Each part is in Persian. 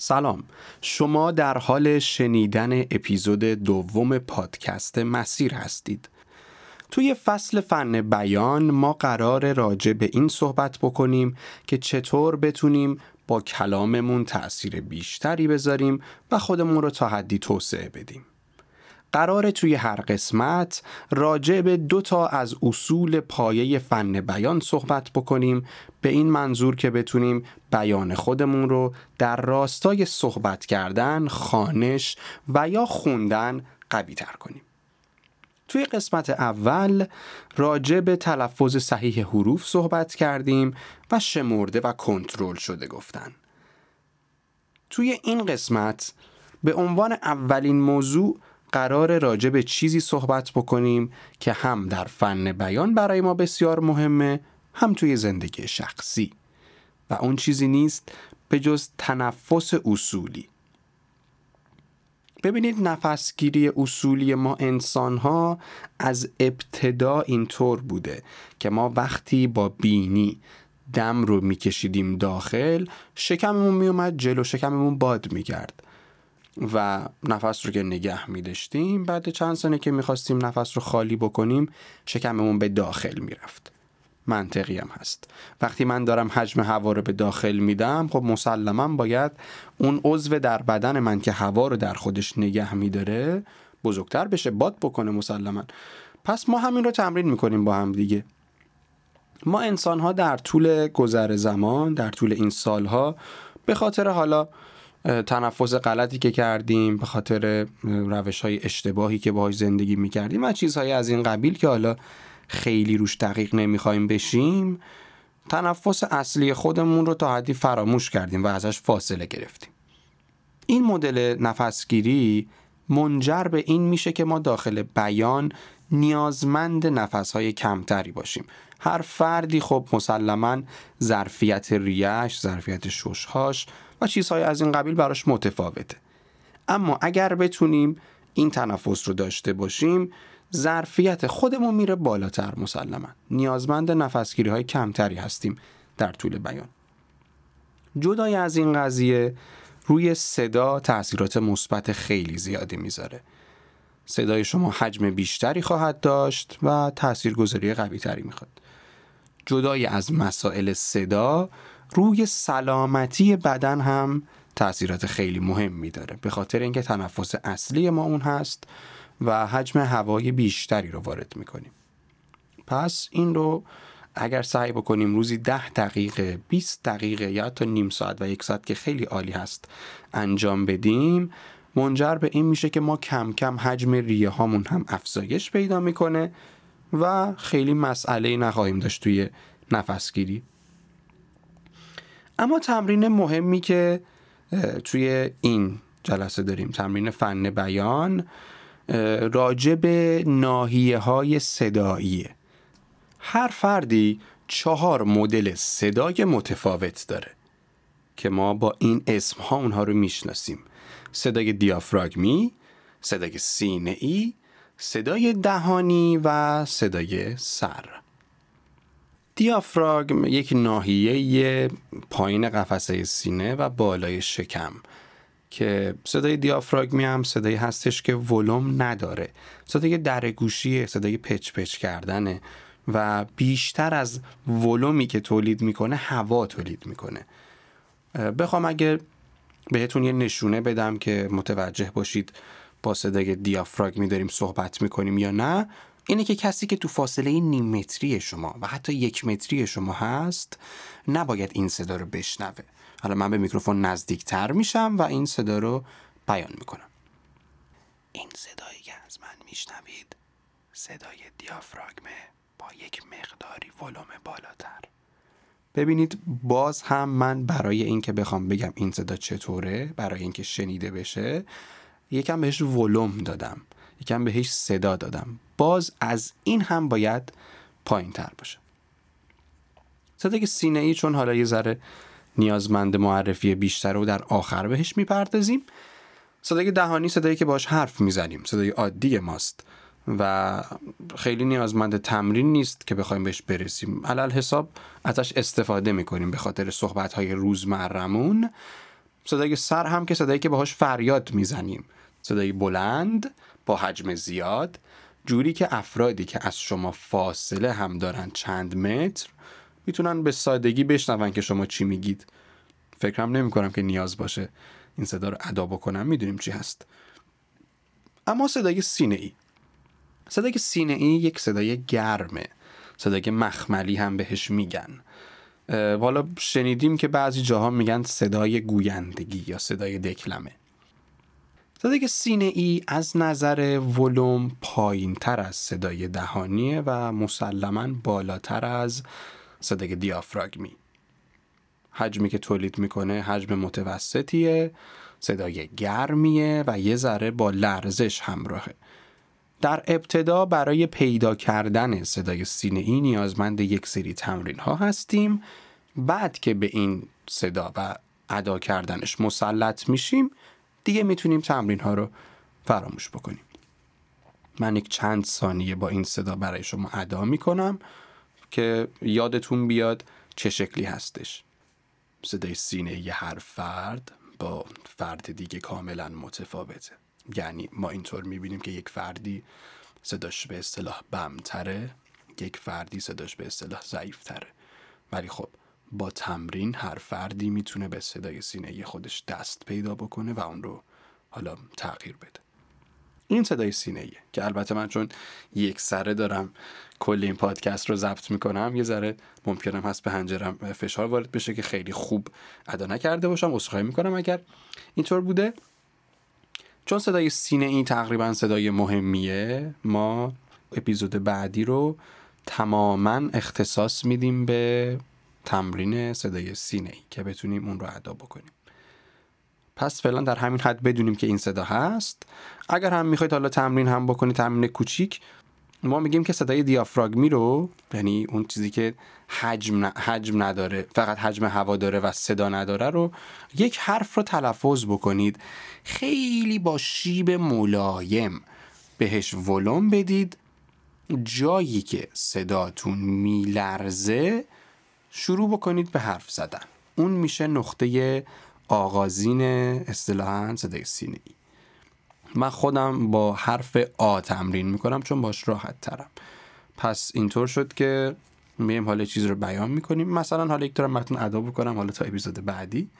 سلام. شما در حال شنیدن اپیزود دوم پادکست مسیر هستید. توی فصل فن بیان ما قرار راجع به این صحبت بکنیم که چطور بتونیم با کلاممون تأثیر بیشتری بذاریم و خودمون رو تا حدی توسعه بدیم. قرار توی هر قسمت راجع به دو تا از اصول پایه فن بیان صحبت بکنیم به این منظور که بتونیم بیان خودمون رو در راستای صحبت کردن، خانش و یا خوندن قوی تر کنیم. توی قسمت اول راجع به تلفظ صحیح حروف صحبت کردیم و شمرده و کنترل شده گفتن. توی این قسمت به عنوان اولین موضوع قرار راجع به چیزی صحبت بکنیم که هم در فن بیان برای ما بسیار مهمه هم توی زندگی شخصی. و اون چیزی نیست به جز تنفس اصولی. ببینید نفسگیری اصولی ما انسان ها از ابتدا اینطور بوده که ما وقتی با بینی دم رو میکشیدیم داخل شکممون میومد جلو شکممون باد می‌کرد. و نفس رو که نگه می داشتیم بعد چند سنه که می‌خواستیم نفس رو خالی بکنیم شکممون به داخل می‌رفت. منطقی هم هست. وقتی من دارم حجم هوا رو به داخل میدم خب مسلما باید اون عضو در بدن من که هوا رو در خودش نگه میداره بزرگتر بشه باد بکنه مسلما. پس ما همین رو تمرین می‌کنیم با هم دیگه. ما انسان ها در طول گذر زمان در طول این سالها به خاطر حالا تنفس غلطی که کردیم به خاطر روش های اشتباهی که باهاش زندگی می‌کردیم و چیزهایی از این قبیل که حالا خیلی روش دقیق نمی‌خوایم بشیم تنفس اصلی خودمون رو تا حدی فراموش کردیم و ازش فاصله گرفتیم. این مدل نفسگیری منجر به این میشه که ما داخل بیان نیازمند نفسهای کمتری باشیم. هر فردی خب مسلما ظرفیت ریش، ظرفیت ششهاش و چیزهای از این قبیل براش متفاوته. اما اگر بتونیم این تنفس رو داشته باشیم ظرفیت خودمون میره بالاتر مسلما. نیازمند نفسگیری های کمتری هستیم در طول بیان. جدای از این قضیه روی صدا تاثیرات مثبت خیلی زیادی می‌ذاره. صدای شما حجم بیشتری خواهد داشت و تاثیرگذاری قوی تری می‌خواد. جدای از مسائل صدا روی سلامتی بدن هم تاثیرات خیلی مهمی داره به خاطر اینکه تنفس اصلی ما اون هست و حجم هوای بیشتری رو وارد می‌کنیم. پس این رو اگر سعی بکنیم روزی ده دقیقه 20 دقیقه یا تا نیم ساعت و یک ساعت که خیلی عالی هست انجام بدیم منجر به این میشه که ما کم کم حجم ریه هامون هم افزایش پیدا می‌کنه و خیلی مسئله نخواهیم داشت توی نفسگیری. اما تمرین مهمی که توی این جلسه داریم تمرین فن بیان راجع به ناحیه های صداییه هر فردی چهار مدل صدای متفاوت داره که ما با این اسم ها اونها رو می‌شناسیم. صدای دیافراگمی صدای سینه ای صدای دهانی و صدای سر. دیافراگم یک ناحیه پایین قفسه سینه و بالای شکم که صدای دیافراگمی هم صدایی هستش که ولوم نداره. صدای درگوشیه صدای پچ پچ کردنه و بیشتر از ولومی که تولید می‌کنه هوا تولید می‌کنه. بخوام اگه بهتون یه نشونه بدم که متوجه باشید. با صدای دیافراگمی داریم صحبت می‌کنیم یا نه اینه که کسی که تو فاصله نیم متری شما و حتی یک متری شما هست نباید این صدا رو بشنوه. حالا من به میکروفون نزدیکتر میشم و این صدا رو بیان می‌کنم. این صدایی که از من میشنوید صدای دیافراگمه با یک مقداری ولوم بالاتر. ببینید باز هم من برای اینکه بخوام بگم این صدا چطوره برای اینکه شنیده بشه یکم بهش ولوم دادم. یکم بهش صدا دادم. باز از این هم باید پایین تر باشه. صدای سینه ای چون حالا یه ذره نیازمند معرفی بیشتر و در آخر بهش می‌پردازیم. صدای دهانی صدایی که باش حرف می‌زنیم. صدای عادی ماست. و خیلی نیازمند تمرین نیست که بخوایم بهش برسیم. علل حساب ازش استفاده می‌کنیم به خاطر صحبت های روزمرمون صدای سر هم که صدایی که باهاش فریاد می‌زنیم. صدای بلند با حجم زیاد جوری که افرادی که از شما فاصله هم دارن چند متر می‌تونن به سادگی بشنون که شما چی میگید. فکرم نمی کنم که نیاز باشه این صدا رو ادا بکنم می‌دونیم چی هست. اما صدای سینه ای صدای سینه ای یک صدای گرمه. صدای مخملی هم بهش میگن. حالا شنیدیم که بعضی جاها میگن صدای گویندگی یا صدای دکلمه. صدای سینه ای از نظر ولوم پایین تر از صدای دهانیه و مسلما بالاتر از صدای دیافراگمی. حجمی که تولید می‌کنه حجم متوسطیه صدای گرمیه و یه ذره با لرزش همراهه. در ابتدا برای پیدا کردن صدای سینه ای نیازمند یک سری تمرین ها هستیم. بعد که به این صدا و ادا کردنش مسلط میشیم دیگه می‌تونیم تمرین ها رو فراموش بکنیم. من یک چند ثانیه با این صدا برای شما ادا می‌کنم که یادتون بیاد چه شکلی هستش. صدای سینه یه هر فرد با فرد دیگه کاملا متفاوته. یعنی ما اینطور می‌بینیم که یک فردی صداش به اصطلاح بمتره یک فردی صداش به اصطلاح ضعیفتره. ولی خب با تمرین هر فردی می‌تونه به صدای سینه خودش دست پیدا بکنه و اون رو حالا تغییر بده. این صدای سینه ایه که البته من چون یک سره دارم کل این پادکست رو ضبط می‌کنم یه ذره ممکنم هست به هنجرم فشار وارد بشه که خیلی خوب ادا نکرده باشم عذرخواهی می‌کنم اگر اینطور بوده. چون صدای سینه این تقریبا صدای مهمیه ما اپیزود بعدی رو تماما اختصاص میدیم به تمرین صدای سینه ای که بتونیم اون رو ادا بکنیم. پس فعلا در همین حد بدونیم که این صدا هست. اگر هم می‌خواید حالا تمرین هم بکنید تمرین کوچیک ما میگیم که صدای دیافراگمی رو یعنی اون چیزی که حجم, حجم نداره فقط حجم هوا داره و صدا نداره رو یک حرف رو تلفظ بکنید. خیلی با شیب ملایم بهش ولوم بدید. جایی که صداتون میلرزه شروع بکنید به حرف زدن. اون میشه نقطه آغازین اصطلاحا صدای سینه ای من خودم با حرف آ تمرین می‌کنم چون باش راحت ترم. پس اینطور شد که میم حالا چیز رو بیان می‌کنیم. مثلا حالا یک دارم براتون ادا بکنم حالا تا اپیزود بعدی.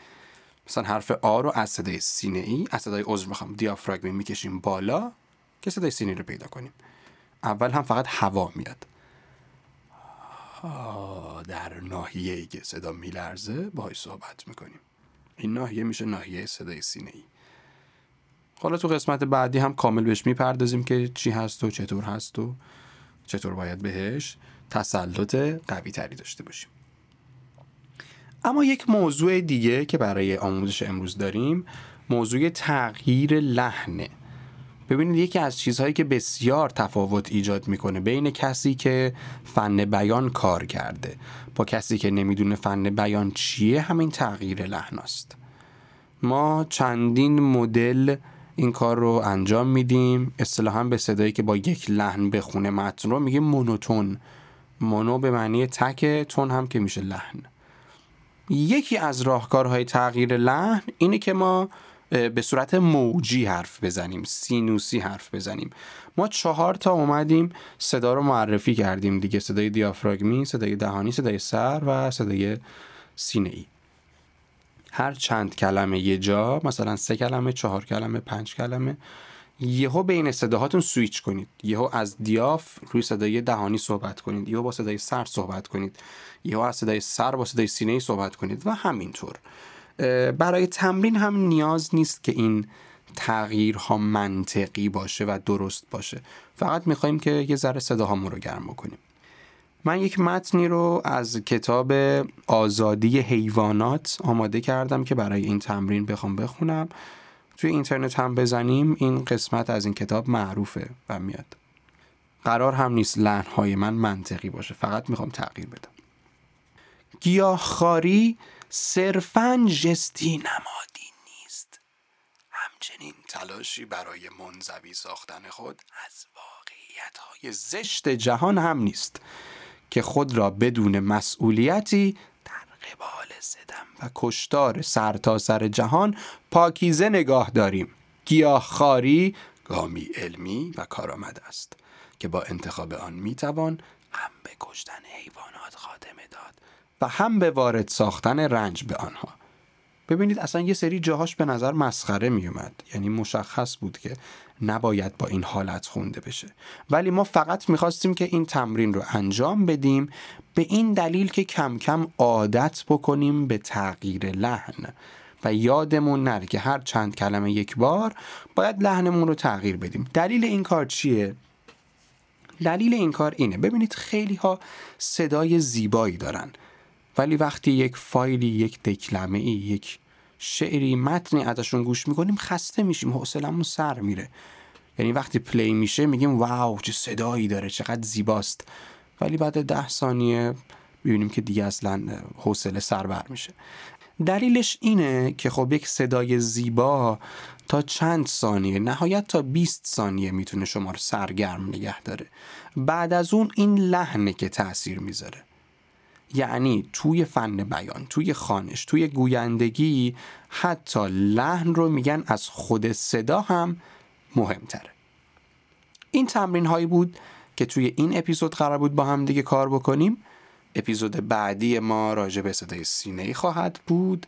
مثلا حرف آ رو از صدای سینه ای از صدای عضو می‌خوام دیافراگمی می‌کشیم بالا که صدای سینه رو پیدا کنیم. اول هم فقط هوا میاد. در ناحیه ای که صدا میلرزه باهاش صحبت می‌کنیم. این ناحیه میشه ناحیه صدای سینه ای. حالا تو قسمت بعدی هم کامل بهش می‌پردازیم که چی هست و چطور هست و چطور باید بهش تسلط قوی تری داشته باشیم. اما یک موضوع دیگه که برای آموزش امروز داریم موضوع تغییر لحنه. ببینید یکی از چیزهایی که بسیار تفاوت ایجاد می‌کنه بین کسی که فن بیان کار کرده با کسی که نمی‌دونه فن بیان چیه همین تغییر لحن است. ما چندین مدل این کار رو انجام میدیم. اصطلاحا به صدایی که با یک لحن بخونه متن رو میگیم مونوتون. مونو به معنی تک تون هم که میشه لحن. یکی از راهکارهای تغییر لحن اینه که ما به صورت موجی حرف بزنیم سینوسی حرف بزنیم. ما چهار تا اومدیم صدا رو معرفی کردیم دیگه. صدای دیافراگمی صدای دهانی صدای سر و صدای سینه ای هر چند کلمه یه جا مثلا سه کلمه چهار کلمه پنج کلمه یهو بین صداهاتون سویچ کنید. یهو از دیاف روی صدای دهانی صحبت کنید. یهو با صدای سر صحبت کنید. یهو از صدای سر با صدای سینه صحبت کنید و همینطور. برای تمرین هم نیاز نیست که این تغییرها منطقی باشه و درست باشه. فقط می‌خوایم که یه ذره صداهامون رو گرم بکنیم. من یک متنی رو از کتاب آزادی حیوانات آماده کردم که برای این تمرین بخوام بخونم. توی اینترنت هم بزنیم. این قسمت از این کتاب معروفه و میاد. قرار هم نیست لحنهای من منطقی باشه. فقط می‌خوام تغییر بدم. گیاهخواری صرفا جستی نمادی نیست. همچنین تلاشی برای منزوی ساختن خود از واقعیت های زشت جهان هم نیست. که خود را بدون مسئولیتی در قبال زدم و کشتار سرتاسر سر جهان پاکیزه نگاه داریم. گیاه خاری گامی علمی و کارآمد است که با انتخاب آن می‌توان هم به کشتن حیوانات خاتمه داد و هم به وارد ساختن رنج به آنها. ببینید اصلا یه سری جاهاش به نظر مسخره میومد یعنی مشخص بود که نباید با این حالت خونده بشه. ولی ما فقط می‌خواستیم که این تمرین رو انجام بدیم به این دلیل که کم کم عادت بکنیم به تغییر لحن. و یادمون نره که هر چند کلمه یک بار باید لحنمون رو تغییر بدیم. دلیل این کار چیه؟ دلیل این کار اینه. ببینید خیلی ها صدای زیبایی دارن. ولی وقتی یک فایلی یک دکلمه ای یک شعری متنی ازشون گوش می‌کنیم خسته میشیم حوصلمون سر میره. یعنی وقتی پلی میشه میگیم واو چه صدایی داره چقدر زیباست. ولی بعد ده ثانیه ببینیم که دیگه اصلا حوصله سربر میشه. دلیلش اینه که خب یک صدای زیبا تا چند ثانیه نهایت تا 20 ثانیه می‌تونه شما رو سرگرم نگه داره. بعد از اون این لحنه که تاثیر می‌ذاره. یعنی توی فن بیان توی خانش توی گویندگی حتی لحن رو میگن از خود صدا هم مهمتره. این تمرین هایی بود که توی این اپیزود قرار بود با هم دیگه کار بکنیم. اپیزود بعدی ما راجع به صدای سینه خواهد بود.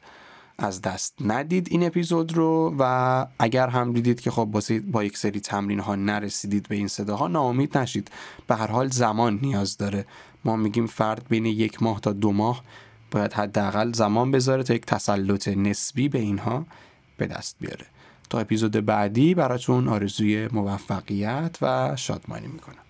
از دست ندید این اپیزود رو و اگر هم دیدید که خب با یک سری تمرین ها نرسیدید به این صداها ناامید نشید. به هر حال زمان نیاز داره ما میگیم فرد بین یک ماه تا دو ماه باید حداقل زمان بذاره تا یک تسلط نسبی به اینها به دست بیاره. تا اپیزود بعدی براتون آرزوی موفقیت و شادمانی می‌کنم.